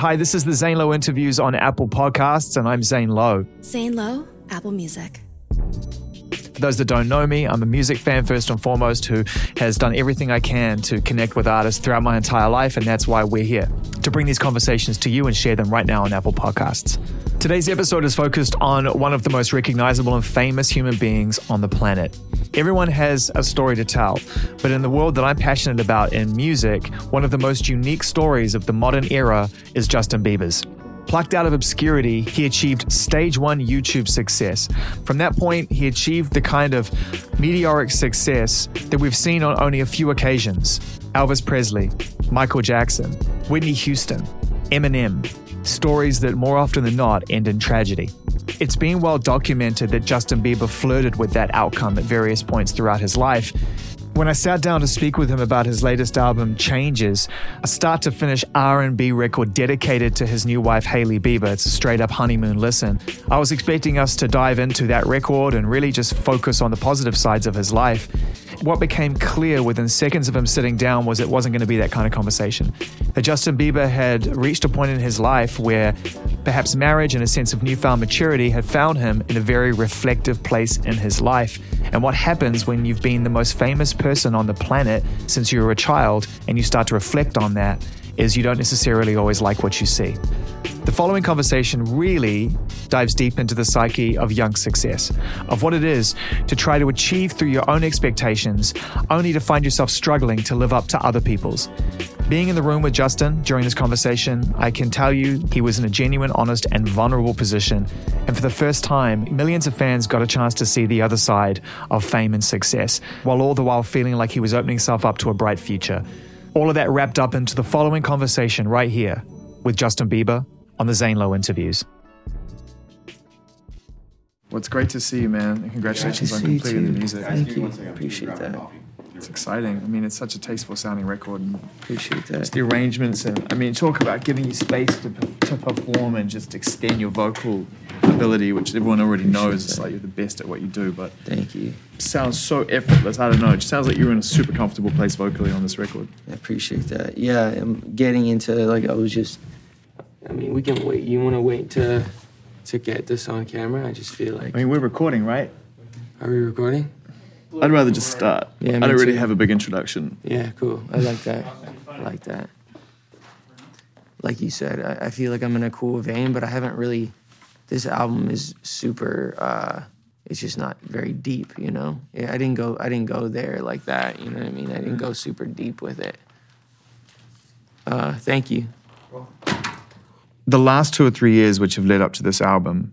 Hi, this is the Zane Lowe interviews on Apple Podcasts, and I'm Zane Lowe. Zane Lowe, Apple Music. For those that don't know me, I'm a music fan first and foremost who has done everything I can to connect with artists throughout my entire life, and that's why we're here to bring these conversations to you and share them right now on Apple Podcasts. Today's episode is focused on one of the most recognizable and famous human beings on the planet. Everyone has a story to tell, but in the world that I'm passionate about in music, one of the most unique stories of the modern era is Justin Bieber's. Plucked out of obscurity, he achieved stage one YouTube success. From that point, he achieved the kind of meteoric success that we've seen on only a few occasions Elvis Presley, Michael Jackson, Whitney Houston, Eminem, stories that more often than not end in tragedy. It's been well documented that Justin Bieber flirted with that outcome at various points throughout his life. When I sat down to speak with him about his latest album, Changes, a start to finish R&B record dedicated to his new wife Hailey Bieber, it's a straight up honeymoon listen. I was expecting us to dive into that record and really just focus on the positive sides of his life. What became clear within seconds of him sitting down was it wasn't going to be that kind of conversation. That Justin Bieber had reached a point in his life where perhaps marriage and a sense of newfound maturity had found him in a very reflective place in his life. And what happens when you've been the most famous person on the planet since you were a child and you start to reflect on that is you don't necessarily always like what you see. The following conversation really dives deep into the psyche of young success, of what it is to try to achieve through your own expectations, only to find yourself struggling to live up to other people's. Being in the room with Justin during this conversation, I can tell you he was in a genuine, honest, and vulnerable position. And for the first time, millions of fans got a chance to see the other side of fame and success, while all the while feeling like he was opening himself up to a bright future. All of that wrapped up into the following conversation right here with Justin Bieber on the Zane Lowe interviews. Well, it's great to see you, man. And congratulations on completing the music. Thank you. Appreciate that. It's exciting. I mean, it's such a tasteful sounding record. And Appreciate just that. the arrangements and I mean, talk about giving you space to, to perform and just extend your vocal ability, which everyone already knows. It's that. like you're the best at what you do, but Thank you. sounds so effortless. I don't know. It just sounds like you're in a super comfortable place vocally on this record. I appreciate that. Yeah, I'm getting into like I was just. I mean, we can wait. You want to wait to to get this on camera? I just feel like. I mean, we're recording, right? Are we recording? I'd rather just start. Yeah, I don't really too. have a big introduction. Yeah, cool. I like that. I like that. Like you said, I, I feel like I'm in a cool vein, but I haven't really. This album is super. uh It's just not very deep, you know. Yeah, I didn't go. I didn't go there like that. You know what I mean? I didn't go super deep with it. Uh, thank you. The last two or three years which have led up to this album,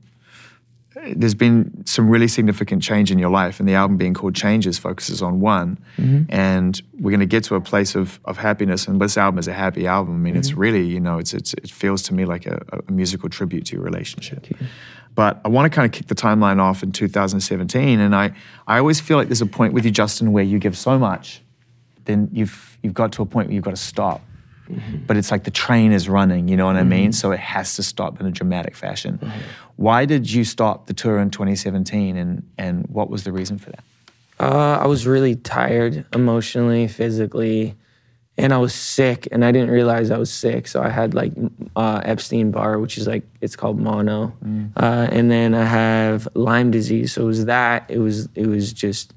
there's been some really significant change in your life, and the album being called Changes focuses on one. And we're going to get to a place of, of happiness, and this album is a happy album. I mean, it's really, you know, it's, it's it feels to me like a, a musical tribute to your relationship. But I want to kind of kick the timeline off in 2017, and I, I always feel like there's a point with you, Justin, where you give so much, then you've you've got to a point where you've got to stop but it's like the train is running, you know what I mean? So it has to stop in a dramatic fashion. Why did you stop the tour in 2017 and, and what was the reason for that? Uh, I was really tired emotionally, physically, and I was sick, and I didn't realize I was sick. So I had like uh, Epstein Barr, which is like it's called mono, uh, and then I have Lyme disease. So it was that. It was it was just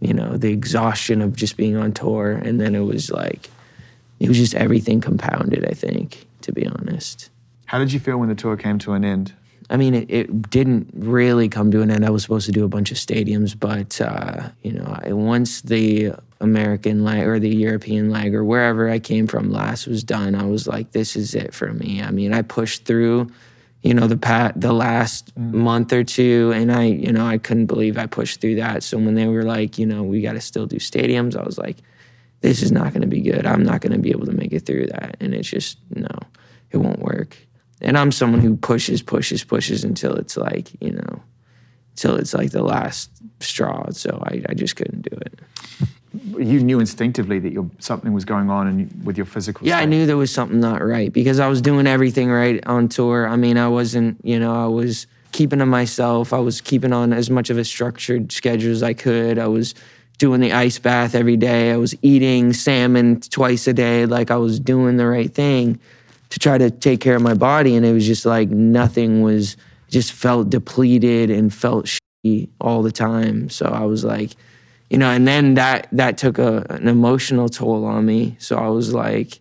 you know the exhaustion of just being on tour, and then it was like it was just everything compounded. I think, to be honest. How did you feel when the tour came to an end? I mean, it, it didn't really come to an end. I was supposed to do a bunch of stadiums, but uh, you know, I, once the American leg or the European leg or wherever I came from last was done, I was like, this is it for me. I mean, I pushed through, you know, the pat the last month or two, and I, you know, I couldn't believe I pushed through that. So when they were like, you know, we got to still do stadiums, I was like, this is not going to be good. I'm not going to be able to make it through that, and it's just no, it won't work. And I'm someone who pushes, pushes, pushes until it's like, you know, until it's like the last straw. So I, I just couldn't do it. You knew instinctively that your, something was going on with your physical Yeah, I knew there was something not right because I was doing everything right on tour. I mean, I wasn't, you know, I was keeping to myself. I was keeping on as much of a structured schedule as I could. I was doing the ice bath every day. I was eating salmon twice a day. Like I was doing the right thing to try to take care of my body. And it was just like nothing was, just felt depleted and felt shitty all the time. So I was like, you know, and then that that took a, an emotional toll on me. So I was like,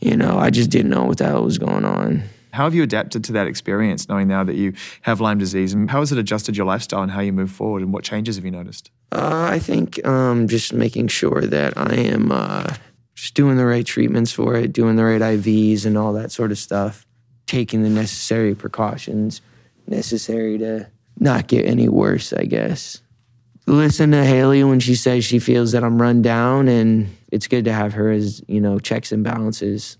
you know, I just didn't know what the hell was going on. How have you adapted to that experience, knowing now that you have Lyme disease, and how has it adjusted your lifestyle and how you move forward, and what changes have you noticed? Uh, I think um, just making sure that I am uh, just doing the right treatments for it, doing the right IVs and all that sort of stuff, taking the necessary precautions necessary to not get any worse, I guess. Listen to Hailey when she says she feels that I'm run down, and it's good to have her as, you know, checks and balances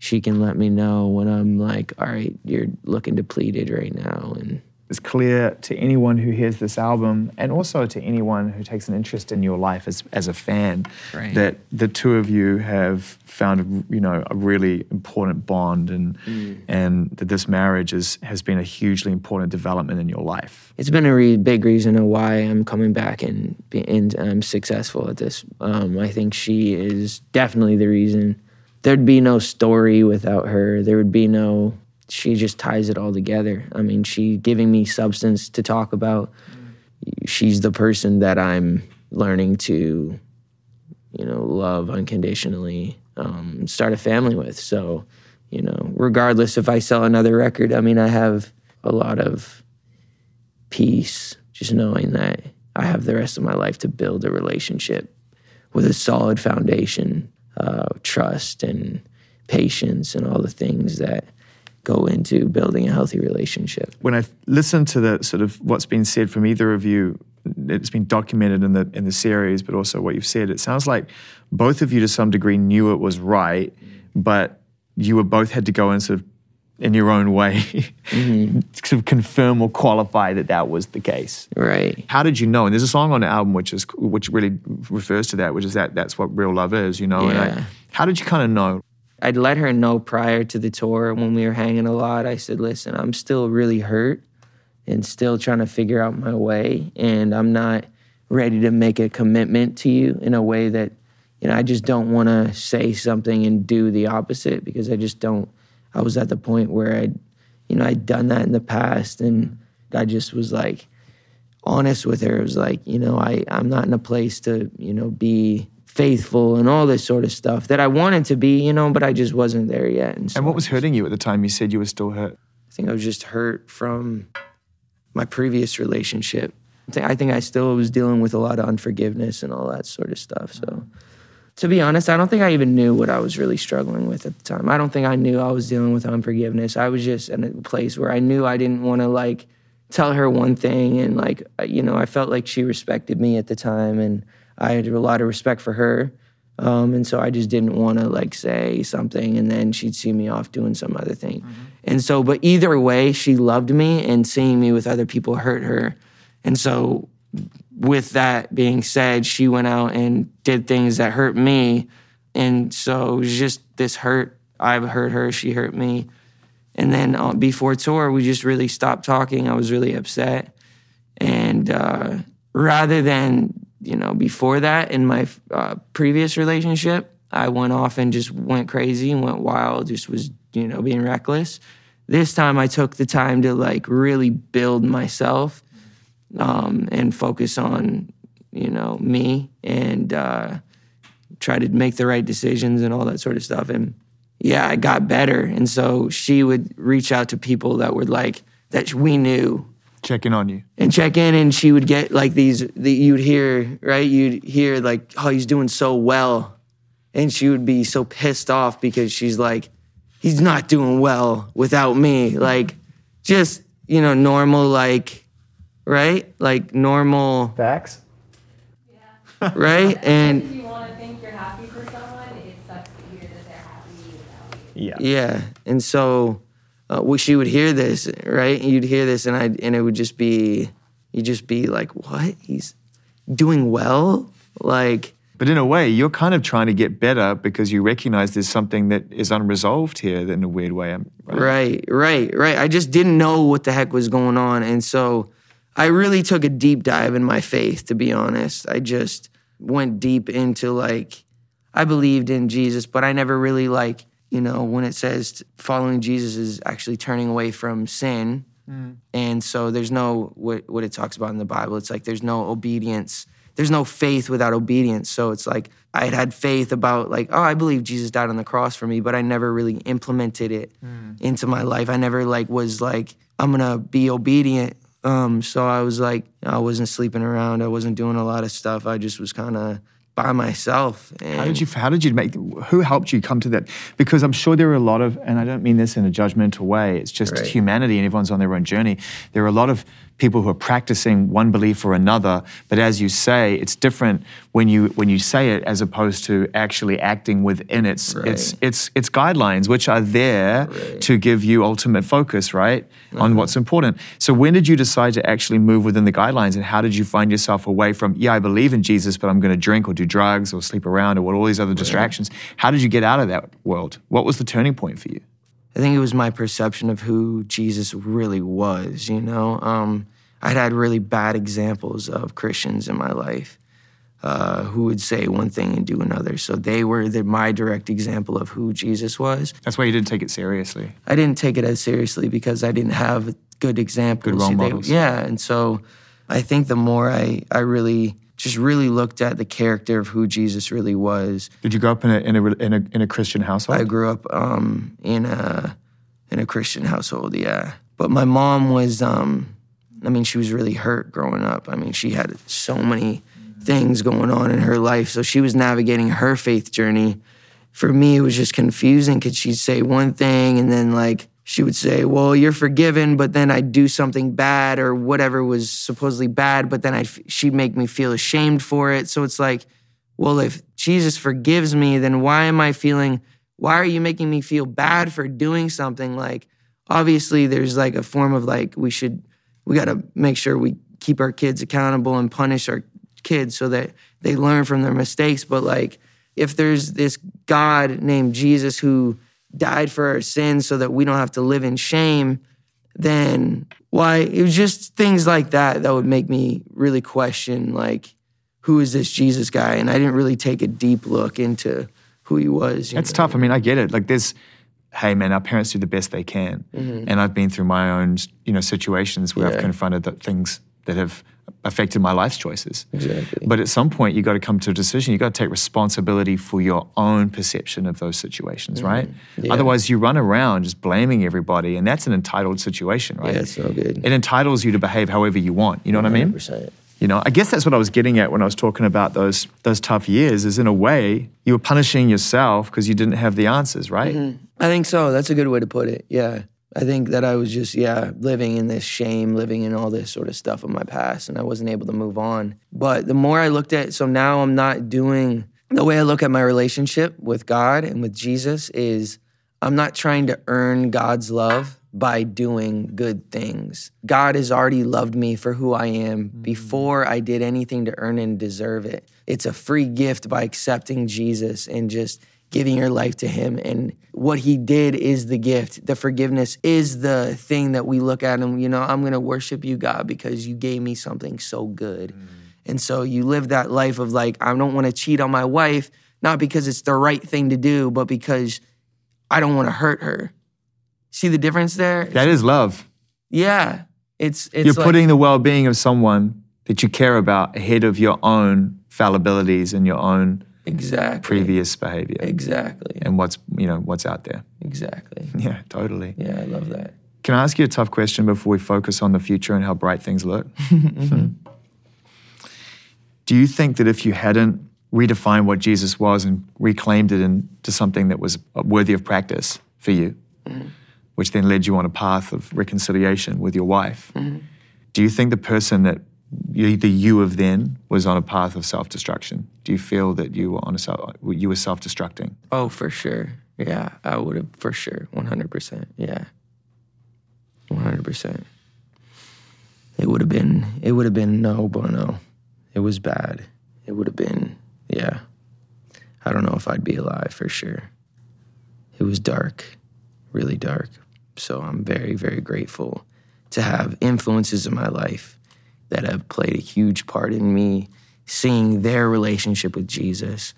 she can let me know when I'm like, all right, you're looking depleted right now. And it's clear to anyone who hears this album and also to anyone who takes an interest in your life as, as a fan right. that the two of you have found you know a really important bond and mm. and that this marriage is, has been a hugely important development in your life. It's been a really big reason of why I'm coming back and, and I'm successful at this. Um, I think she is definitely the reason there'd be no story without her. There would be no, she just ties it all together. I mean, she giving me substance to talk about. She's the person that I'm learning to, you know, love unconditionally, um, start a family with. So, you know, regardless if I sell another record, I mean, I have a lot of peace just knowing that I have the rest of my life to build a relationship with a solid foundation uh, trust and patience and all the things that go into building a healthy relationship. When I listen to the sort of what's been said from either of you, it's been documented in the in the series, but also what you've said. It sounds like both of you, to some degree, knew it was right, but you were both had to go and sort of in your own way mm-hmm. sort of confirm or qualify that that was the case. Right. How did you know? And there's a song on the album which is which really refers to that, which is that that's what real love is, you know. Yeah. I, how did you kind of know? I'd let her know prior to the tour when we were hanging a lot. I said, "Listen, I'm still really hurt and still trying to figure out my way, and I'm not ready to make a commitment to you in a way that." You know, I just don't want to say something and do the opposite because I just don't I was at the point where I'd, you know, I'd done that in the past and I just was like honest with her. It was like, you know, I, I'm not in a place to, you know, be faithful and all this sort of stuff that I wanted to be, you know, but I just wasn't there yet. And, so and what was hurting you at the time? You said you were still hurt. I think I was just hurt from my previous relationship. I think I still was dealing with a lot of unforgiveness and all that sort of stuff. So to be honest, I don't think I even knew what I was really struggling with at the time. I don't think I knew I was dealing with unforgiveness. I was just in a place where I knew I didn't want to like tell her one thing and like uh, you know, I felt like she respected me at the time and I had a lot of respect for her. Um, and so I just didn't want to like say something and then she'd see me off doing some other thing. Mm-hmm. And so, but either way, she loved me and seeing me with other people hurt her. And so with that being said, she went out and did things that hurt me. And so it was just this hurt. I've hurt her, she hurt me. And then uh, before tour, we just really stopped talking. I was really upset. And uh, rather than, you know, before that in my uh, previous relationship, I went off and just went crazy and went wild, just was, you know, being reckless. This time I took the time to like really build myself um, and focus on you know me and uh, try to make the right decisions and all that sort of stuff. And yeah, I got better. And so she would reach out to people that were like that we knew check in on you and check in and she would get like these the, you'd hear right you'd hear like oh he's doing so well and she would be so pissed off because she's like he's not doing well without me like just you know normal like right? Like normal facts. Yeah. Right? and if you want to think you're happy for someone, it sucks to hear that they're happy without you. Yeah. Yeah. And so uh, well, she would hear this, right? You'd hear this, and I and it would just be, you'd just be like, "What? He's doing well?" Like, but in a way, you're kind of trying to get better because you recognize there's something that is unresolved here in a weird way. Right? right, right, right. I just didn't know what the heck was going on, and so I really took a deep dive in my faith, to be honest. I just went deep into like, I believed in Jesus, but I never really like you know, when it says following Jesus is actually turning away from sin. And so there's no, what, what it talks about in the Bible, it's like there's no obedience, there's no faith without obedience. So it's like I had had faith about, like, oh, I believe Jesus died on the cross for me, but I never really implemented it into my life. I never, like, was like, I'm gonna be obedient. Um, so I was like, I wasn't sleeping around, I wasn't doing a lot of stuff. I just was kind of by myself. And How did you? How did you make? Who helped you come to that? Because I'm sure there are a lot of, and I don't mean this in a judgmental way. It's just Right. humanity, and everyone's on their own journey. There are a lot of people who are practicing one belief or another, but as you say, it's different when you when you say it as opposed to actually acting within its Right. its its its guidelines, which are there Right. Uh-huh. to give you ultimate focus, right, on what's important. So when did you decide to actually move within the guidelines, and how did you find yourself away from? Yeah, I believe in Jesus, but I'm going to drink or do drugs or sleep around or what all these other distractions. How did you get out of that world? What was the turning point for you? I think it was my perception of who Jesus really was, you know? Um, I'd had really bad examples of Christians in my life uh, who would say one thing and do another. So they were the, my direct example of who Jesus was. That's why you didn't take it seriously. I didn't take it as seriously because I didn't have good examples. Good role They- models. yeah, and so I think the more I, I really just really looked at the character of who Jesus really was, Did you grow up in a in a in a, in a Christian household? I grew up um, in a in a Christian household, yeah. But my mom was, um, I mean, she was really hurt growing up. I mean, she had so many things going on in her life, so she was navigating her faith journey. For me, it was just confusing because she'd say one thing and then like she would say, "Well, you're forgiven," but then I'd do something bad or whatever was supposedly bad, but then I would she'd make me feel ashamed for it. So it's like well, if Jesus forgives me, then why am I feeling, why are you making me feel bad for doing something? Like, obviously, there's like a form of like, we should, we got to make sure we keep our kids accountable and punish our kids so that they learn from their mistakes. But like, if there's this God named Jesus who died for our sins so that we don't have to live in shame, then why? It was just things like that that would make me really question, like, who is this Jesus guy? And I didn't really take a deep look into who he was. That's tough. I mean, I get it. Like there's, hey man, our parents do the best they can, and I've been through my own, you know, situations where I've Mm-hmm. Confronted the things that have affected my life's choices. Exactly. But at some point, you got to come to a decision. You got to take responsibility for your own perception of those situations, right? Mm-hmm. Yeah. Otherwise, you run around just blaming everybody, and that's an entitled situation, right? Yeah, it's no good. It entitles you to behave however you want. You know what I mean? 100%. You know, I guess that's what I was getting at when I was talking about those those tough years. Is in a way you were punishing yourself because you didn't have the answers, right? I think so. That's a good way to put it. Yeah. I think that I was just, yeah, living in this shame, living in all this sort of stuff of my past, and I wasn't able to move on. But the more I looked at, so now I'm not doing the way I look at my relationship with God and with Jesus is I'm not trying to earn God's love by doing good things. God has already loved me for who I am mm. before I did anything to earn and deserve it. It's a free gift by accepting Jesus and just giving your life to him. And what he did is the gift. The forgiveness is the thing that we look at and you know i'm going to worship you god because you gave me something so good. Mm. And so you live that life of like i don't want to cheat on my wife not because it's the right thing to do but because i don't want to hurt her. See the difference there? That is love. yeah. It's it's You're like- putting the well-being of someone that you care about ahead of your own fallibilities and your own exactly. Previous behavior. Exactly. And what's you know what's out there. exactly. Yeah, totally. yeah i love that. Can I ask you a tough question before we focus on the future and how bright things look? Mm-hmm. Do you think that if you hadn't redefined what Jesus was and reclaimed it into something that was worthy of practice for you, mm-hmm. which then led you on a path of reconciliation with your wife, mm-hmm. do you think the person that the you of then was on a path of self-destruction? Do you feel that you were on a self, you were self-destructing? Oh, for sure. Yeah, I would have for sure. 100%. Yeah. 100%. It would have been it would have been no bueno. It was bad. It would have been yeah. I don't know if I'd be alive for sure. It was dark, really dark. So I'm very very grateful to have influences in my life that have played a huge part in me seeing their relationship with Jesus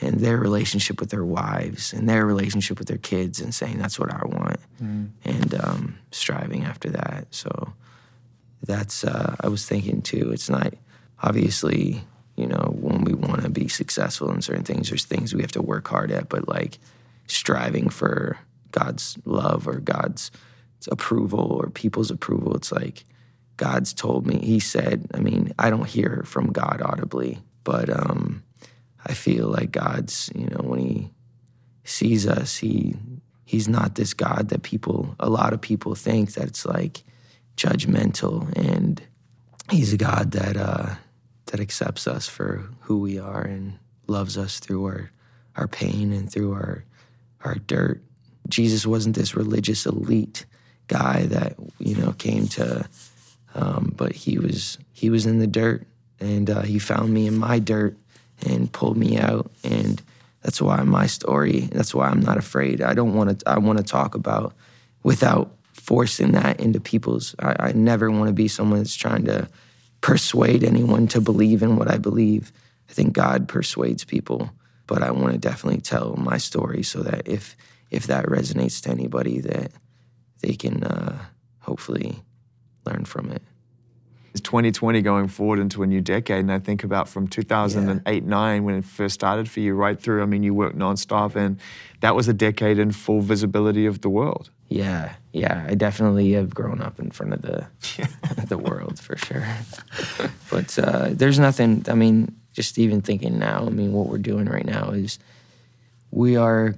and their relationship with their wives and their relationship with their kids and saying that's what I want and um, striving after that. So that's uh, I was thinking too. It's not obviously you know when we want to be successful in certain things, there's things we have to work hard at, but like striving for God's love or God's approval or people's approval, it's like God's told me. He said, I mean, I don't hear from God audibly, but um, I feel like God's, you know, when He sees us, He He's not this God that people, a lot of people think that it's like judgmental, and He's a God that uh, that accepts us for who we are and loves us through our our pain and through our our dirt. Jesus wasn't this religious elite guy that you know came to, um, but he was he was in the dirt, and uh, he found me in my dirt and pulled me out, and that's why my story. That's why I'm not afraid. I don't want to. I want to talk about without forcing that into people's. I, I never want to be someone that's trying to persuade anyone to believe in what I believe. I think God persuades people, but I want to definitely tell my story so that if if that resonates to anybody, that they can uh, hopefully learn from it. It's 2020 going forward into a new decade, and I think about from 2008 9 when it first started for you, right through. I mean, you worked nonstop, and that was a decade in full visibility of the world. Yeah, yeah, I definitely have grown up in front of the the world for sure. but uh, there's nothing. I mean, just even thinking now. I mean, what we're doing right now is we are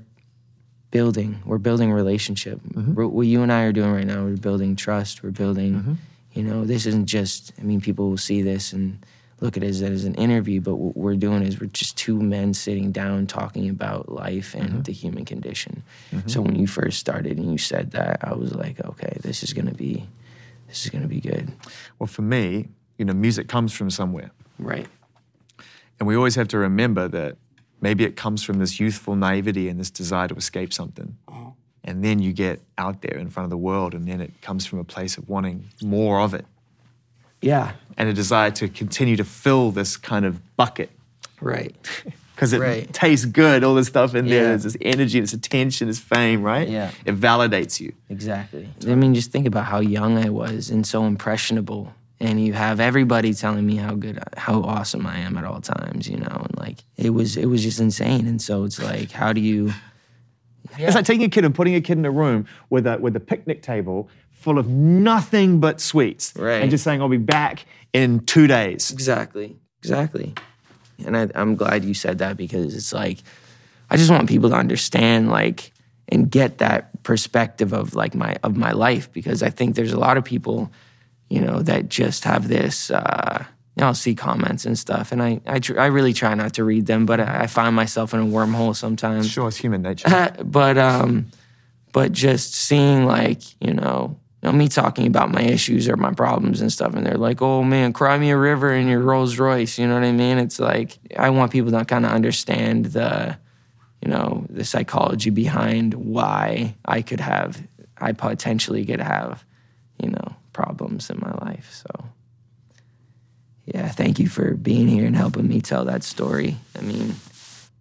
building. We're building relationship. Mm-hmm. What what you and I are doing right now, we're building trust. We're building. Mm-hmm. You know, this isn't just. I mean, people will see this and look at it as, as an interview, but what we're doing is we're just two men sitting down talking about life and mm-hmm. the human condition. So when you first started and you said that, I was like, okay, this is gonna be, this is gonna be good. Well, for me, you know, music comes from somewhere. Right. And we always have to remember that maybe it comes from this youthful naivety and this desire to escape something. Uh-huh. And then you get out there in front of the world, and then it comes from a place of wanting more of it Yeah. and a desire to continue to fill this kind of bucket Right. because it Right. tastes good, all this stuff in there. There's this energy, this attention, this fame, right? Yeah. It validates you. Exactly. I mean, just think about how young I was and so impressionable. And you have everybody telling me how good, how awesome I am at all times, you know, and like it was, it was just insane. And so it's like, how do you, It's like taking a kid and putting a kid in a room with a with a picnic table full of nothing but sweets, Right. and just saying, "I'll be back in two days." Exactly. Exactly. And I, I'm glad you said that because it's like, I just want people to understand, like, and get that perspective of like my of my life because I think there's a lot of people, you know, that just have this. Uh, you know, I'll see comments and stuff, and I I, tr- I really try not to read them, but I, I find myself in a wormhole sometimes. Sure, it's human nature. but um, but just seeing like you know, you know, me talking about my issues or my problems and stuff, and they're like, "Oh man, cry me a river in your Rolls Royce." You know what I mean? It's like I want people to kind of understand the, you know, the psychology behind why I could have, I potentially could have, you know, problems in my life. So. Yeah, thank you for being here and helping me tell that story. I mean,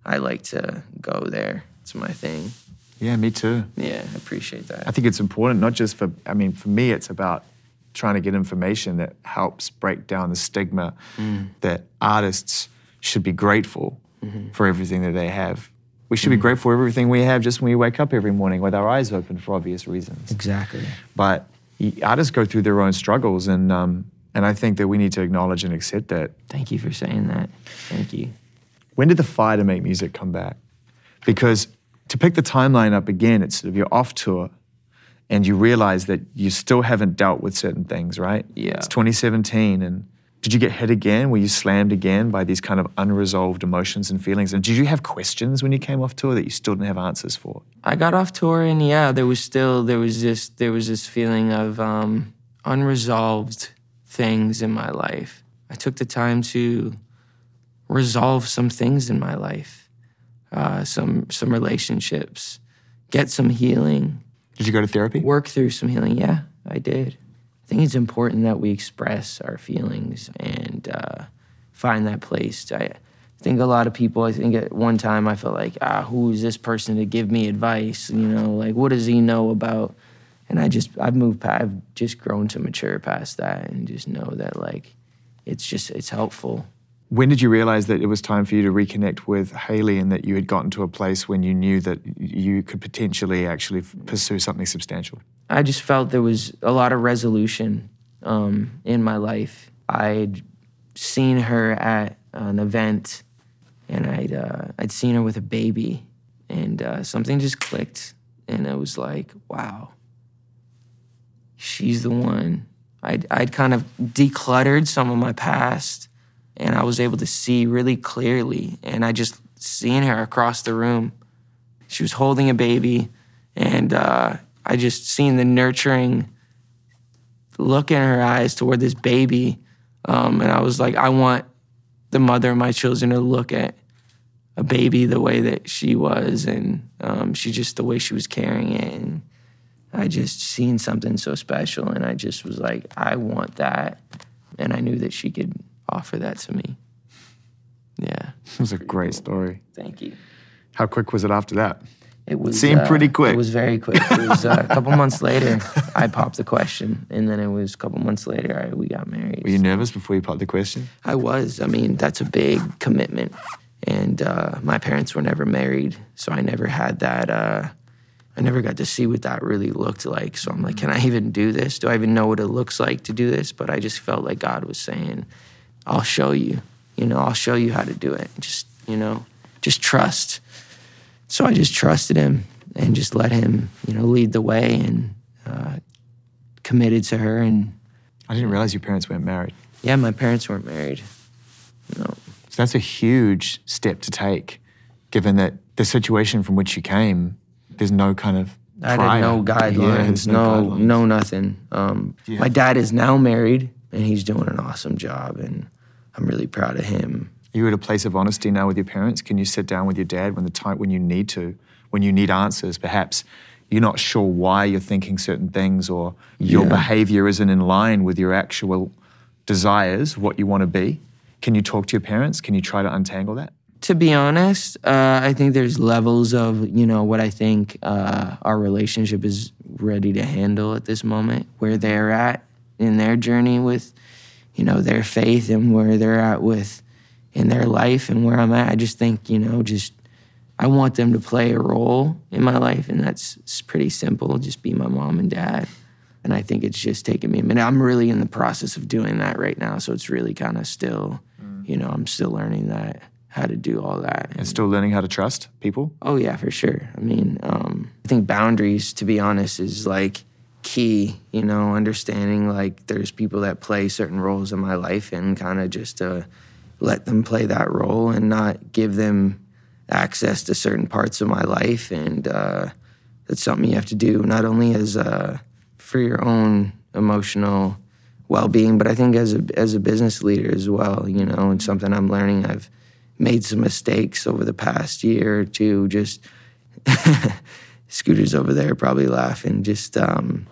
I like to go there. It's my thing. yeah, me too. Yeah, I appreciate that. I think it's important, not just for. I mean, for me, it's about trying to get information that helps break down the stigma mm. that artists should be grateful mm-hmm. for everything that they have. We should be mm. grateful for everything we have just when we wake up every morning with our eyes open for obvious reasons. Exactly. but artists go through their own struggles and um, and I think that we need to acknowledge and accept that. Thank you for saying that. Thank you. When did the fire to make music come back? Because to pick the timeline up again, it's sort of you're off tour and you realize that you still haven't dealt with certain things, right? Yeah. It's 2017 and did you get hit again? Were you slammed again by these kind of unresolved emotions and feelings? And did you have questions when you came off tour that you still didn't have answers for? I got off tour and yeah, there was still there was this there was this feeling of um, unresolved things in my life. I took the time to resolve some things in my life, uh, some some relationships, get some healing, Did you go to therapy? work through some healing. Yeah, I did. I think it's important that we express our feelings and uh, find that place. I think a lot of people, I think at one time I felt like, ah, who is this person to give me advice? You know, like what does he know about? And I just, I've moved past, I've just grown to mature past that and just know that like, it's just, it's helpful. When did you realize that it was time for you to reconnect with Hailey and that you had gotten to a place when you knew that you could potentially actually f- pursue something substantial? I just felt there was a lot of resolution um, in my life. I'd seen her at an event and I'd uh, I'd seen her with a baby, and uh, something just clicked, and it was like, wow, she's the one. I'd I'd kind of decluttered some of my past, and I was able to see really clearly, and I just seen her across the room. She was holding a baby, and uh, I just seen the nurturing look in her eyes toward this baby, um, and I was like, I want the mother of my children to look at a baby the way that she was, and um, she just the way she was carrying it, and I just seen something so special, and I just was like, I want that, and I knew that she could offer that to me. Yeah, It was a great story. thank you. How quick was it after that? It was Seemed pretty quick. It was very quick. It was uh, a couple months later. I popped the question, and then it was a couple months later. I, we got married. Were you nervous before you popped the question? I was. I mean, that's a big commitment. And uh, my parents were never married, so I never had that. Uh, I never got to see what that really looked like. So I'm like, can I even do this? Do I even know what it looks like to do this? But I just felt like God was saying, I'll show you. You know, I'll show you how to do it. Just, you know, just trust. So I just trusted him and just let him, you know, lead the way and uh, committed to her. And I didn't realize your parents weren't married. yeah, my parents weren't married. No. So that's a huge step to take, given that the situation from which you came, there's no kind of. I had no Yeah, guidelines, no, guidelines. no nothing. Um, Yeah. My dad is now married, and he's doing an awesome job, and I'm really proud of him. Are you at a place of honesty now with your parents? Can you sit down with your dad when the time when you need to, when you need answers? Perhaps you're not sure why you're thinking certain things, or your Yeah. behavior isn't in line with your actual desires, what you want to be. Can you talk to your parents? Can you try to untangle that? To be honest, uh, I think there's levels of you know what I think uh, our relationship is ready to handle at this moment, where they're at in their journey with, you know, their faith and where they're at with in their life and where I'm at. I just think you know just I want them to play a role in my life, and that's pretty simple. Just be my mom and dad. And I think it's just taken me a minute. I'm really in the process of doing that right now, so it's really kind of still, you know, I'm still learning that how to do all that. And still learning how to trust people? Oh yeah, for sure. I mean, um, I think boundaries, to be honest, is like key. You know, understanding like there's people that play certain roles in my life, and kind of just to let them play that role and not give them access to certain parts of my life. And uh, that's something you have to do, not only as uh, for your own emotional well-being, but I think as a as a business leader as well. You know, and something I'm learning. I've made some mistakes over the past year or two. Just Scooter's over there probably laughing. Just um,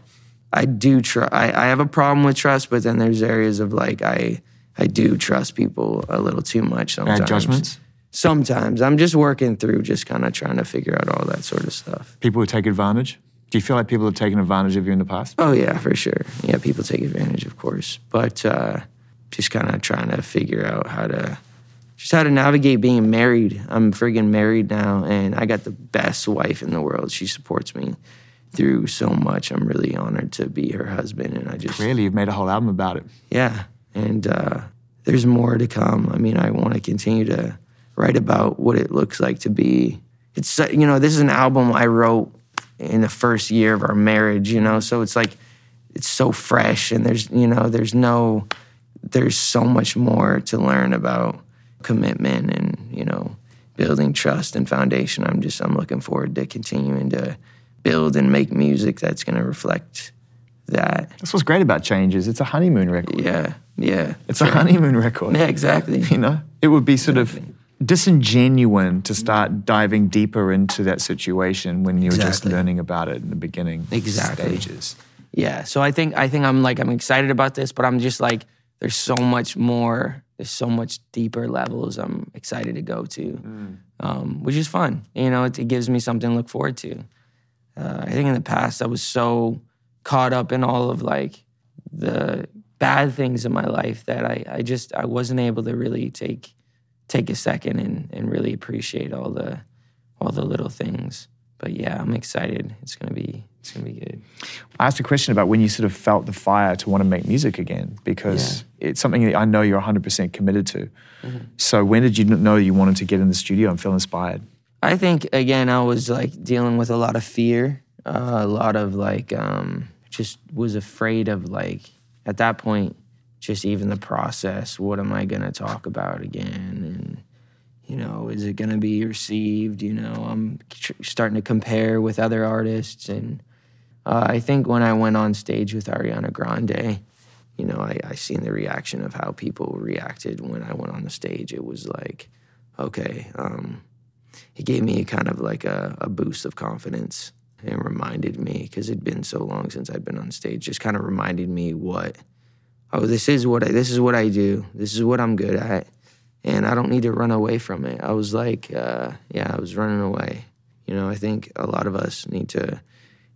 I do try. I, I have a problem with trust, but then there's areas of like I I do trust people a little too much sometimes. Bad judgments? Sometimes I'm just working through, just kind of trying to figure out all that sort of stuff. People who take advantage? Do you feel like people have taken advantage of you in the past? Oh yeah, for sure. Yeah, people take advantage, of course, but uh, just kind of trying to figure out how to just how to navigate being married. I'm friggin' married now, and I got the best wife in the world. She supports me through so much. I'm really honored to be her husband, and I just Really, you've made a whole album about it. yeah. And uh, there's more to come. I mean, I want to continue to write about what it looks like to be. It's you know, this is an album I wrote in the first year of our marriage. You know, so it's like it's so fresh, and there's you know, there's no, there's so much more to learn about commitment and you know, building trust and foundation. I'm just I'm looking forward to continuing to build and make music that's going to reflect that. That's what's great about changes. It's a honeymoon record. Yeah, yeah. It's a honeymoon record. Yeah, exactly. You know, it would be sort of disingenuine to start diving deeper into that situation when you're just learning about it in the beginning Exactly. stages. Yeah. So I think I think I'm like I'm excited about this, but I'm just like there's so much more there's so much deeper levels I'm excited to go to, um, which is fun. You know, it, it gives me something to look forward to. Uh, I think in the past I was so caught up in all of like the bad things in my life that I, I just I wasn't able to really take take a second and, and really appreciate all the all the little things. But yeah, I'm excited. It's gonna be it's gonna be good. I asked a question about when you sort of felt the fire to want to make music again, because it's something that I know you're 100% committed to. So when did you know you wanted to get in the studio and feel inspired? I think again, I was like dealing with a lot of fear, uh, a lot of like, um, just was afraid of like at that point, just even the process. What am I gonna talk about again? And you know, is it gonna be received? You know, I'm tr- starting to compare with other artists, and uh, I think when I went on stage with Ariana Grande, you know, I, I seen the reaction of how people reacted when I went on the stage. It was like, okay. Um, it gave me kind of like a, a boost of confidence and reminded me because it'd been so long since I'd been on stage. Just kind of reminded me what oh this is what I this is what I do. This is what I'm good at, and I don't need to run away from it. I was like, uh, yeah, I was running away. You know, I think a lot of us need to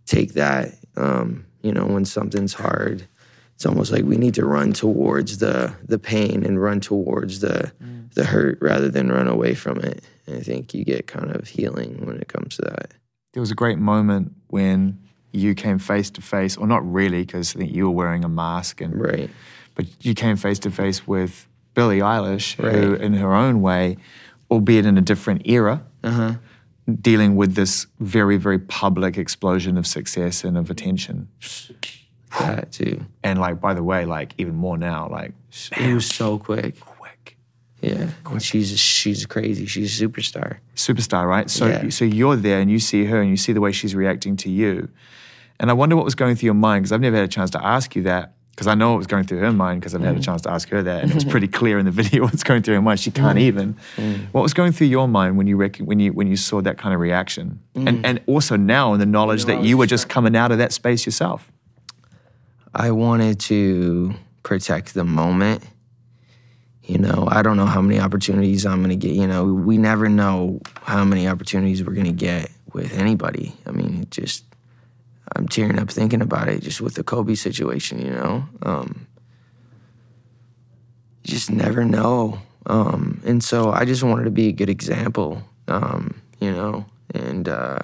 take that. Um, you know, when something's hard, it's almost like we need to run towards the the pain and run towards the the hurt rather than run away from it. And I think you get kind of healing when it comes to that. There was a great moment when you came face to face, or not really, because I think you were wearing a mask, and Right. but you came face to face with Billie Eilish, who, in her own way, albeit in a different era, Uh-huh. dealing with this very, very public explosion of success and of attention. That too. And like, by the way, like even more now, like It was so quick. Quick. Yeah. She's she's crazy. She's a superstar. superstar, right? So Yeah. so you're there and you see her and you see the way she's reacting to you. And I wonder what was going through your mind because I've never had a chance to ask you that because I know it was going through her mind because I've had a mm. chance to ask her that and it was pretty clear in the video what's going through her mind. She can't mm. even. Mm. What was going through your mind when you rec- when you when you saw that kind of reaction? And and also now in the knowledge that you were just coming out of that space yourself. I wanted to protect the moment. You know, I don't know how many opportunities I'm going to get. You know, we never know how many opportunities we're going to get with anybody. I mean, just, I'm tearing up thinking about it just with the Kobe situation, you know? Um, you just never know. Um, and so I just wanted to be a good example, um, you know? And uh,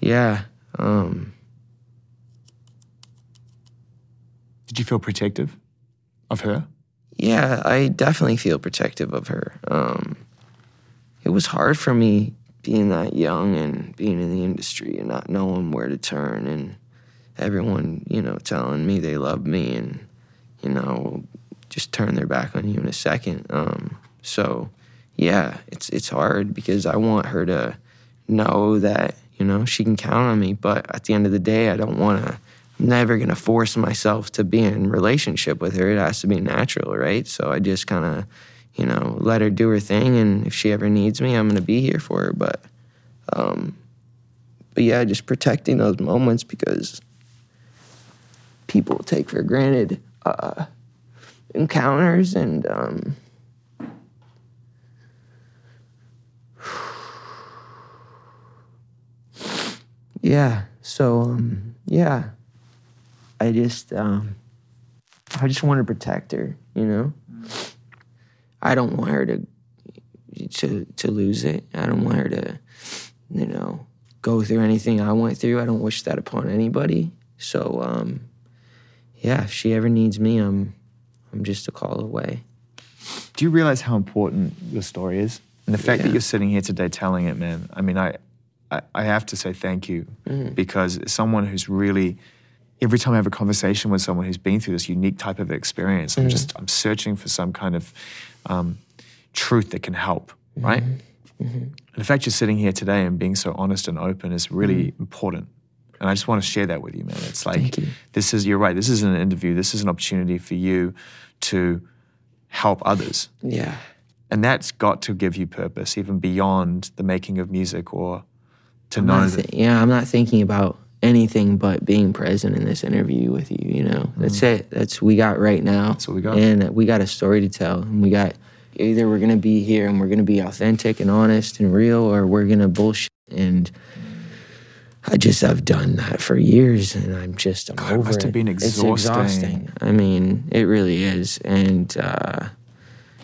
yeah. Um, Did you feel protective of her? Yeah, I definitely feel protective of her. Um, it was hard for me being that young and being in the industry and not knowing where to turn and everyone, you know, telling me they love me and, you know, just turn their back on you in a second. Um, so, yeah, it's it's hard because I want her to know that you know she can count on me. But at the end of the day, I don't want to. Never gonna force myself to be in relationship with her. It has to be natural, right? So I just kind of, you know, let her do her thing, and if she ever needs me, I'm gonna be here for her. But, um, but yeah, just protecting those moments because people take for granted uh, encounters and. Um, Yeah. So um, yeah, I just um, I just want to protect her. You know, I don't want her to to to lose it. I don't want her to, you know, go through anything I went through. I don't wish that upon anybody. So um, yeah, if she ever needs me, I'm I'm just a call away. Do you realize how important your story is? And the fact that you're sitting here today telling it, man, I mean, I, I, I have to say thank you Mm-hmm. because someone who's really, every time I have a conversation with someone who's been through this unique type of experience, Mm-hmm. I'm just, I'm searching for some kind of um, truth that can help, right? Mm-hmm. And the fact you're sitting here today and being so honest and open is really important. And I just want to share that with you, man. It's like, Mm-hmm. This is, you're right, this isn't an interview, this is an opportunity for you to help others. Yeah. And that's got to give you purpose, even beyond the making of music or to I'm know not that. yeah, I'm not thinking about anything but being present in this interview with you. You know, that's it. That's we got right now. That's what we got. and we got a story to tell, and we got either we're gonna be here and we're gonna be authentic and honest and real, or we're gonna bullshit and. I just I've done that for years, and I'm just I'm God, it over must have it. been It's exhausting. exhausting. I mean, it really is, and uh,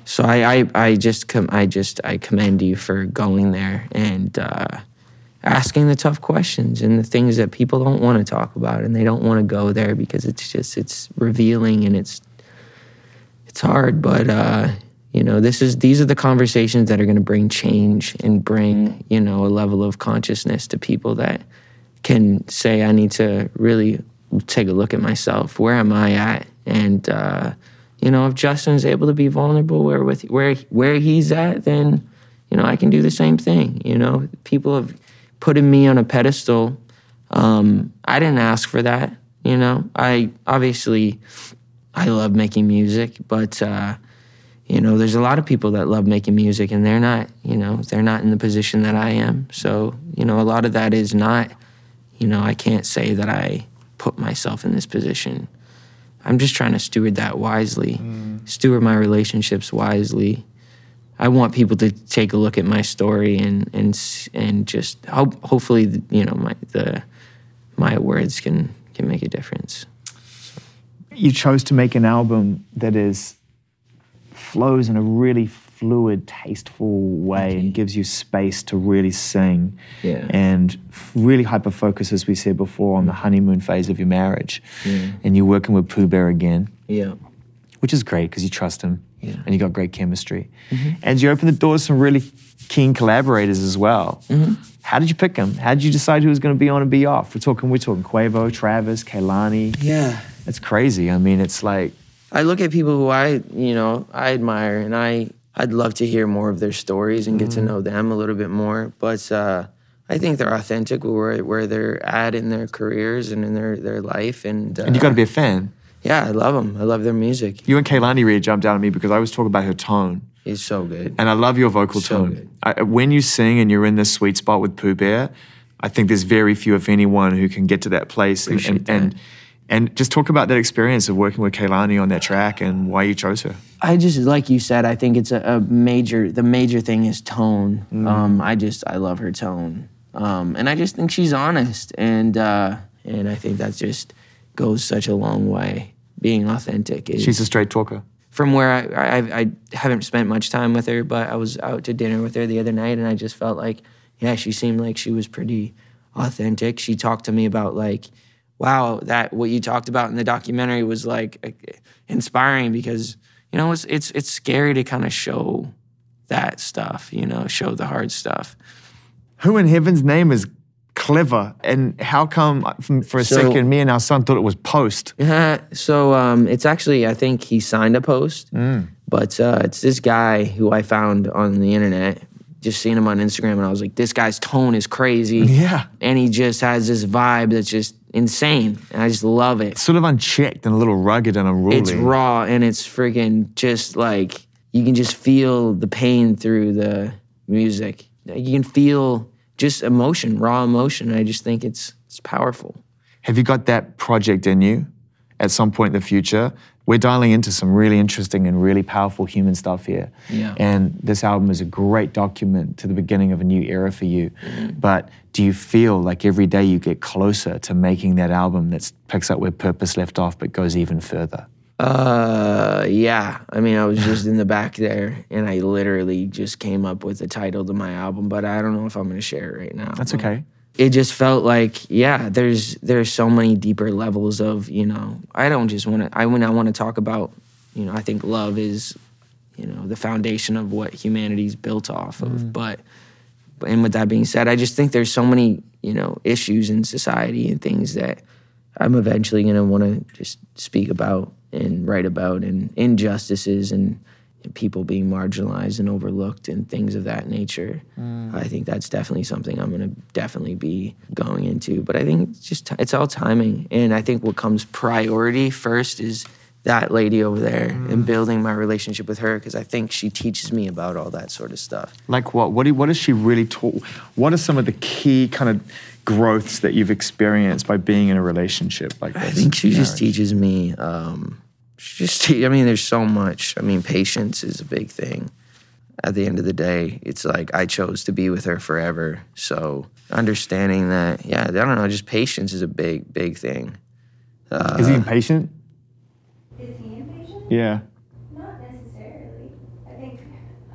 so I, I, I just, com- I just, I commend you for going there and uh, asking the tough questions and the things that people don't want to talk about, and they don't want to go there because it's just, it's revealing and it's, it's hard. But uh, you know, this is, these are the conversations that are going to bring change and bring, you know, a level of consciousness to people that can say, I need to really take a look at myself. Where am I at? And uh, you know, if Justin's able to be vulnerable where with where where he's at, then you know I can do the same thing. You know, people have put me on a pedestal. Um, I didn't ask for that. You know, I obviously I love making music, but uh, you know, there's a lot of people that love making music, and they're not. You know, they're not in the position that I am. So you know, a lot of that is not. You know, I can't say that I put myself in this position. I'm just trying to steward that wisely, steward my relationships wisely. I want people to take a look at my story and and and just hope, hopefully you know my the my words can can make a difference. you chose to make an album that is flows in a really fluid, tasteful way and gives you space to really sing. Yeah. And really hyper focus, as we said before, on the honeymoon phase of your marriage. And you're working with Pooh Bear again, Yeah. which is great because you trust him Yeah. and you got great chemistry. And you opened the door to some really keen collaborators as well. How did you pick them? How did you decide who was going to be on and be off? We're talking, we're talking Quavo, Travis, Kehlani. Yeah. It's crazy. I mean, it's like I look at people who I, you know, I admire, and I, I'd love to hear more of their stories and get to know them a little bit more. But uh, I think they're authentic where where they're at in their careers and in their their life, and, uh, And you got to be a fan. Yeah, I love them. I love their music. You and Kehlani really jumped out at me because I was talking about her tone. It's so good. And I love your vocal So tone. good. I, when you sing and you're in this sweet spot with Pooh Bear, I think there's very few, if anyone, who can get to that place. And, Appreciate and, and, and just talk about that experience of working with Kehlani on that track and why you chose her. I just like you said. I think it's a, a major. The major thing is tone. Um, I just I love her tone, um, and I just think she's honest, and uh, and I think that just goes such a long way. Being authentic is She's a straight talker. from where I, I I haven't spent much time with her, but I was out to dinner with her the other night, and I just felt like, yeah, she seemed like she was pretty authentic. She talked to me about like, wow, that what you talked about in the documentary was like eh, inspiring because you know it's it's it's scary to kind of show that stuff, you know, show the hard stuff. Who in heaven's name is clever? And how come, uh, for a So- second, me and our son thought it was Post? Yeah. so um, it's actually I think he signed a post, Mm. but uh, it's this guy who I found on the internet. Just seeing him on Instagram, and I was like, this guy's tone is crazy. Yeah. and he just has this vibe that's just insane, and I just love it. It's Sort of unchecked and a little rugged and unruly. It's raw and it's freaking just like you can just feel the pain through the music. You can feel just emotion, raw emotion. I just think it's it's powerful. Have you got that project in you at some point in the future? We're dialing into some really interesting and really powerful human stuff here. Yeah. And this album is a great document to the beginning of a new era for you. Mm-hmm. But do you feel like every day you get closer to making that album that picks up where purpose left off but goes even further? Uh, yeah. I mean, I was just in the back there, and I literally just came up with the title to my album, but I don't know if I'm gonna share it right now. That's okay. It just felt like, yeah, there's there's so many deeper levels of, you know, I don't just want to. I when I want to talk about, you know, I think love is, you know, the foundation of what humanity's built off of. But, but and with that being said, I just think there's so many, you know, issues in society and things that I'm eventually going to want to just speak about and write about and injustices and, and people being marginalized and overlooked and things of that nature. Mm. I think that's definitely something I'm going to definitely be going into. But I think it's just it's all timing, and I think what comes priority first is that lady over there and building my relationship with her because I think she teaches me about all that sort of stuff. Like what? What, do, what does she really taught? What are some of the key kind of growths that you've experienced by being in a relationship like this? I think she just teaches me. Um, she just, te- I mean, there's so much. I mean, patience is a big thing. At the end of the day, it's like I chose to be with her forever. So understanding that, yeah, I don't know, just patience is a big, big thing. Is he impatient? Is he impatient? Yeah. Not necessarily. I think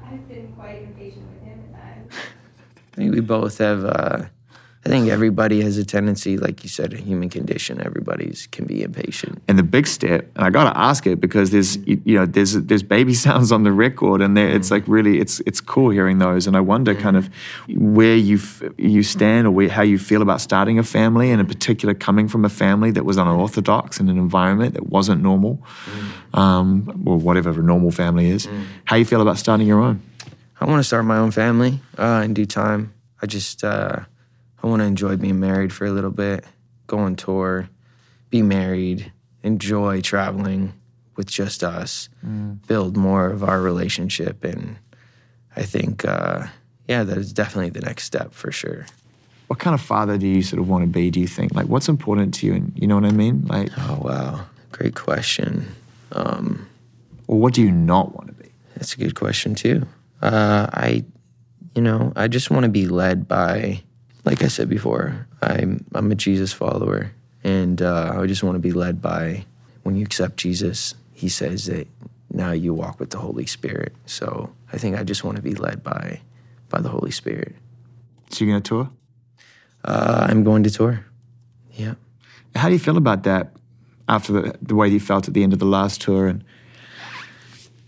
I've been quite impatient with him at times. I think we both have. Uh, I think everybody has a tendency, like you said, a human condition. Everybody's can be impatient. And the big step, and I got to ask it because there's you, you know there's there's baby sounds on the record, and there, it's like really it's it's cool hearing those. And I wonder kind of where you f- you stand or where, how you feel about starting a family, and in particular coming from a family that was unorthodox in an environment that wasn't normal, um, or whatever a normal family is. How you feel about starting your own? I want to start my own family uh, in due time. I just uh, I want to enjoy being married for a little bit, go on tour, be married, enjoy traveling with just us, build more of our relationship, and I think uh, yeah, that is definitely the next step for sure. What kind of father do you sort of want to be? Do you think like what's important to you? And you know what I mean? Like, Oh wow, great question. Um, or what do you not want to be? That's a good question too. Uh, I, you know, I just want to be led by, like I said before, I'm I'm a Jesus follower, and uh, I just want to be led by. When you accept Jesus, He says that now you walk with the Holy Spirit. So I think I just want to be led by, by the Holy Spirit. So you're gonna tour? Uh, I'm going to tour. Yeah. How do you feel about that after the, the way you felt at the end of the last tour? And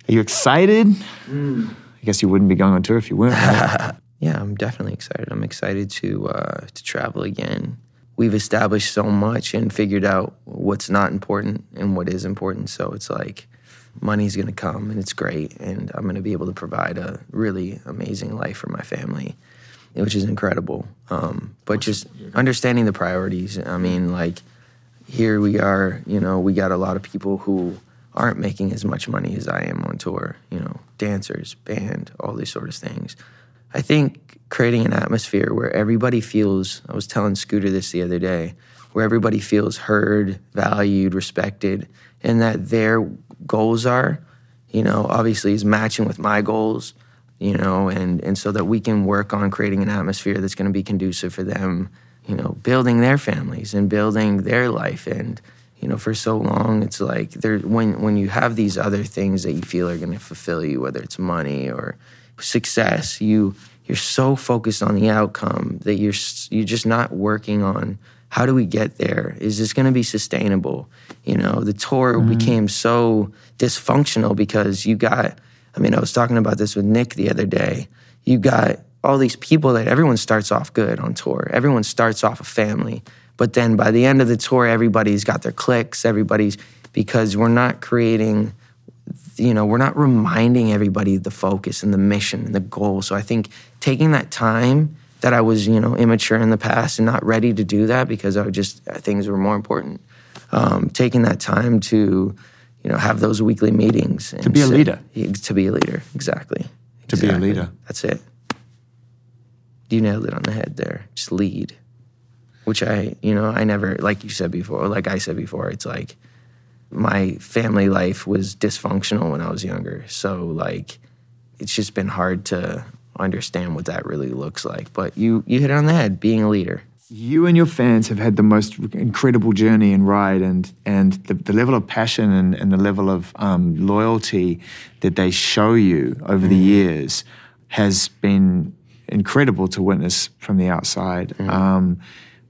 are you excited? I guess you wouldn't be going on tour if you weren't. Right? Yeah, I'm definitely excited. I'm excited to uh, to travel again. We've established so much and figured out what's not important and what is important. So it's like money's going to come and it's great, and I'm going to be able to provide a really amazing life for my family, which is incredible. Um, but just understanding the priorities. I mean, like here we are. You know, we got a lot of people who aren't making as much money as I am on tour. You know, dancers, band, all these sort of things. I think creating an atmosphere where everybody feels, I was telling Scooter this the other day, where everybody feels heard, valued, respected, and that their goals are, you know, obviously is matching with my goals, you know, and, and so that we can work on creating an atmosphere that's going to be conducive for them, you know, building their families and building their life. And, you know, for so long, it's like there, when, when you have these other things that you feel are going to fulfill you, whether it's money or, success. You you're so focused on the outcome that you're you're just not working on how do we get there? Is this going to be sustainable? You know the tour mm-hmm. became so dysfunctional because you got i mean i was talking about this with nick the other day. You got all these people that everyone starts off good on tour. Everyone starts off a family. But then by the end of the tour everybody's got their cliques everybody's because we're not creating you know, we're not reminding everybody the focus and the mission and the goal. So I think taking that time that I was, you know, immature in the past and not ready to do that because I just things were more important. Um, taking that time to, you know, have those weekly meetings and be a say- leader. To be a leader, exactly. To be a leader. That's it. You nailed it on the head there. Just lead. Which I, you know, I never, like you said before, like I said before, it's like my family life was dysfunctional when I was younger. So like it's just been hard to understand what that really looks like. But you you hit it on the head, being a leader. you and your fans have had the most incredible journey and ride, and and the, the level of passion and, and the level of um, loyalty that they show you over the years has been incredible to witness from the outside. Um,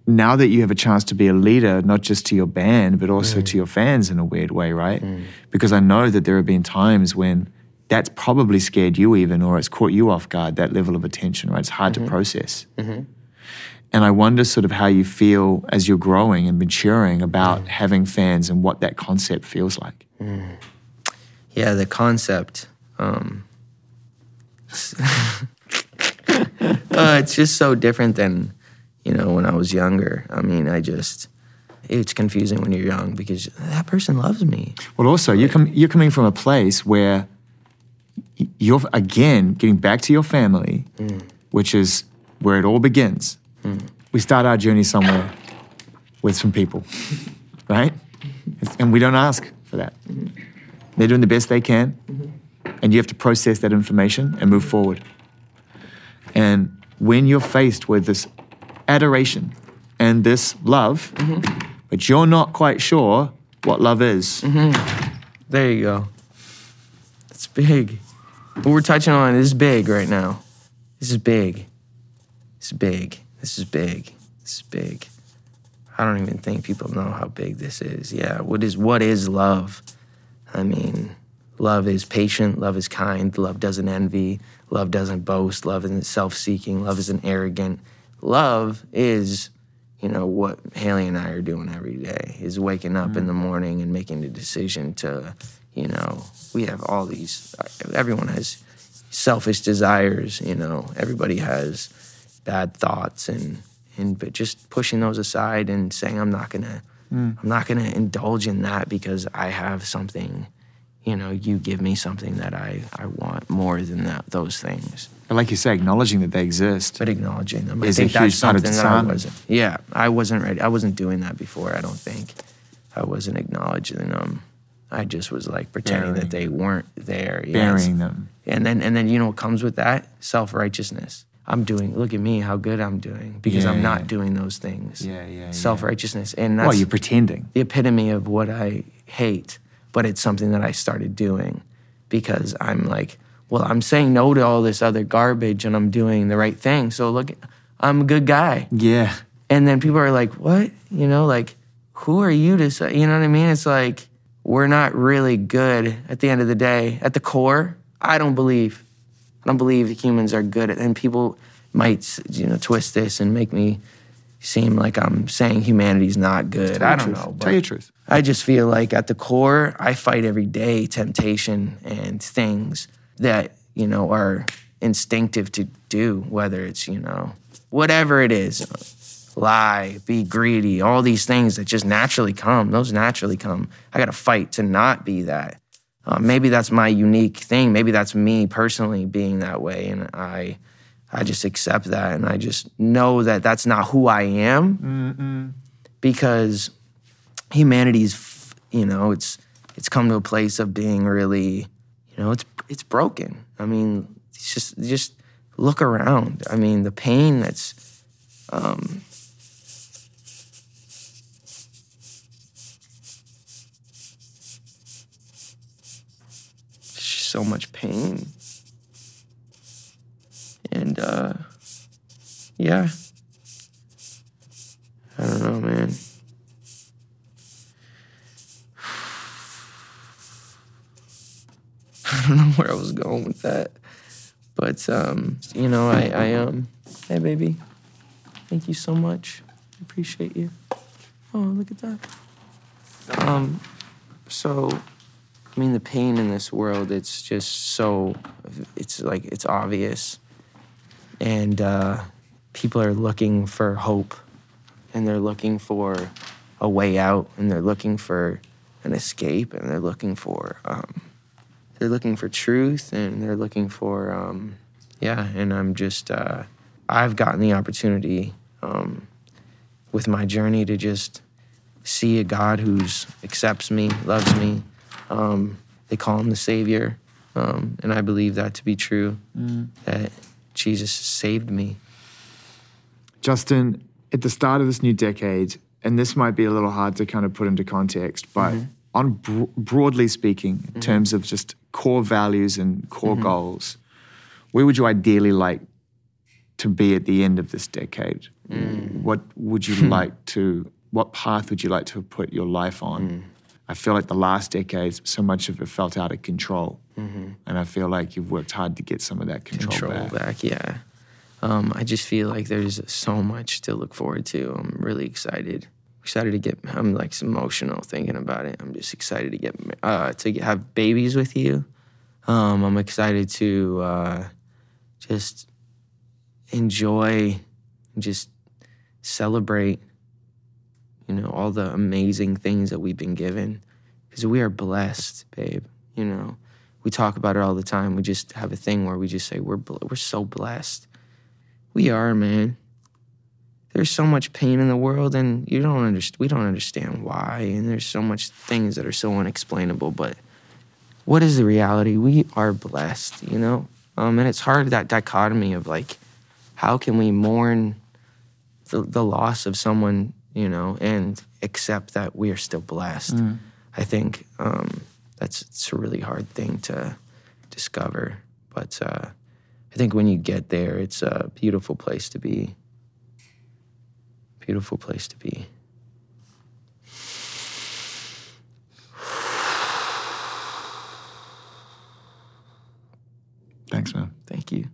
now that you have a chance to be a leader, not just to your band, but also mm. to your fans in a weird way, right? Mm. Because I know that there have been times when that's probably scared you even, or it's caught you off guard, that level of attention, right? It's hard to mm-hmm. process. Mm-hmm. And I wonder sort of how you feel as you're growing and maturing about mm. having fans and what that concept feels like. Yeah, the concept. Um, uh, it's just so different than, you know, when I was younger. I mean, I just, it's confusing when you're young because that person loves me. Well, also, you're, com- you're coming from a place where you're, again, getting back to your family, mm. which is where it all begins. Mm. We start our journey somewhere with some people, right? And we don't ask for that. Mm-hmm. They're doing the best they can, mm-hmm. and you have to process that information and move forward. And when you're faced with this adoration and this love, but you're not quite sure what love is, There you go. It's big. What we're touching on is big right now. This is big. This is big. This is big. This is big. I don't even think people know how big this is. Yeah. What is what is love? I mean, love is patient, love is kind, love doesn't envy, love doesn't boast, love isn't self-seeking, love isn't arrogant. Love is, you know, what Hailey and I are doing every day is waking up in the mm-hmm. morning and making the decision to, you know, we have all these everyone has selfish desires, you know, everybody has bad thoughts and and but just pushing those aside and saying I'm not gonna mm. I'm not gonna indulge in that because I have something, you know, you give me something that I, I want more than that those things. But like you say, acknowledging that they exist. But acknowledging them. Is a I think huge that's part of something that I wasn't yeah, I wasn't ready. I wasn't doing that before, I don't think. I wasn't acknowledging them. I just was like pretending that they weren't there. Yes. burying them. And then and then you know what comes with that? Self righteousness. I'm doing look at me, how good I'm doing. Because Yeah, I'm not yeah. doing those things. Yeah, yeah, yeah. Self righteousness. And that's Well, you're pretending. the epitome of what I hate, but it's something that I started doing because I'm like, well, I'm saying no to all this other garbage and I'm doing the right thing. So look, I'm a good guy. Yeah. And then people are like, what? You know, like, who are you to say? You know what I mean? It's like, we're not really good at the end of the day. At the core, I don't believe. I don't believe humans are good. At, and people might, you know, twist this and make me seem like I'm saying humanity's not good. I don't know. Tell you truth. I just feel like at the core, I fight every day temptation and things that, you know, are instinctive to do, whether it's, you know, whatever it is lie, be greedy, all these things that just naturally come. Those naturally come. I got to fight to not be that. Uh, maybe that's my unique thing. Maybe that's me personally being that way. And I, I just accept that. And I just know that that's not who I am because humanity's, you know it's it's come to a place of being really you know it's it's broken i mean it's just just look around i mean the pain that's um so much pain and uh yeah i don't know man I don't know where I was going with that. But um, you know, I, I um hey baby. Thank you so much. I appreciate you. Oh, look at that. Um so I mean the pain in this world, it's just so it's like it's obvious. And uh people are looking for hope and they're looking for a way out and they're looking for an escape and they're looking for um they're looking for truth and they're looking for um, yeah and i'm just uh, i've gotten the opportunity um, with my journey to just see a god who's accepts me loves me um, they call him the savior um, and i believe that to be true that jesus saved me Justin, at the start of this new decade, and this might be a little hard to kind of put into context, but mm-hmm. on bro- broadly speaking, in mm-hmm. terms of just core values and core mm-hmm. goals, where would you ideally like to be at the end of this decade? Mm. What would you like to? What path would you like to have put your life on? Mm. I feel like the last decade, so much of it felt out of control, and I feel like you've worked hard to get some of that control, control back. back. Yeah. Um, I just feel like there's so much to look forward to. I'm really excited. Excited to get. I'm like emotional thinking about it. I'm just excited to get uh, to get, have babies with you. Um, I'm excited to uh, just enjoy, just celebrate you know, all the amazing things that we've been given. Because we are blessed, babe. You know, we talk about it all the time. We just have a thing where we just say we're bl- we're so blessed. We are, man. There's so much pain in the world, and you don't understand. We don't understand why, and there's so much things that are so unexplainable. But what is the reality? We are blessed, you know. Um, and it's hard that dichotomy of like, how can we mourn the, the loss of someone, you know, and accept that we are still blessed? I think um, that's it's a really hard thing to discover. But uh, I think when you get there, it's a beautiful place to be. Beautiful place to be. Thanks, man. Thank you.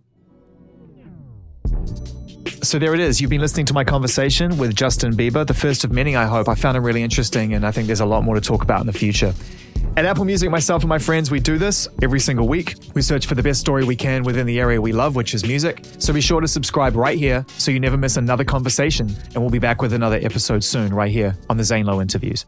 So there it is. You've been listening to my conversation with Justin Bieber, the first of many, I hope. I found it really interesting, and I think there's a lot more to talk about in the future. At Apple Music, myself and my friends, we do this every single week. We search for the best story we can within the area we love, which is music. So be sure to subscribe right here so you never miss another conversation. And we'll be back with another episode soon, right here on the Zane Lowe interviews.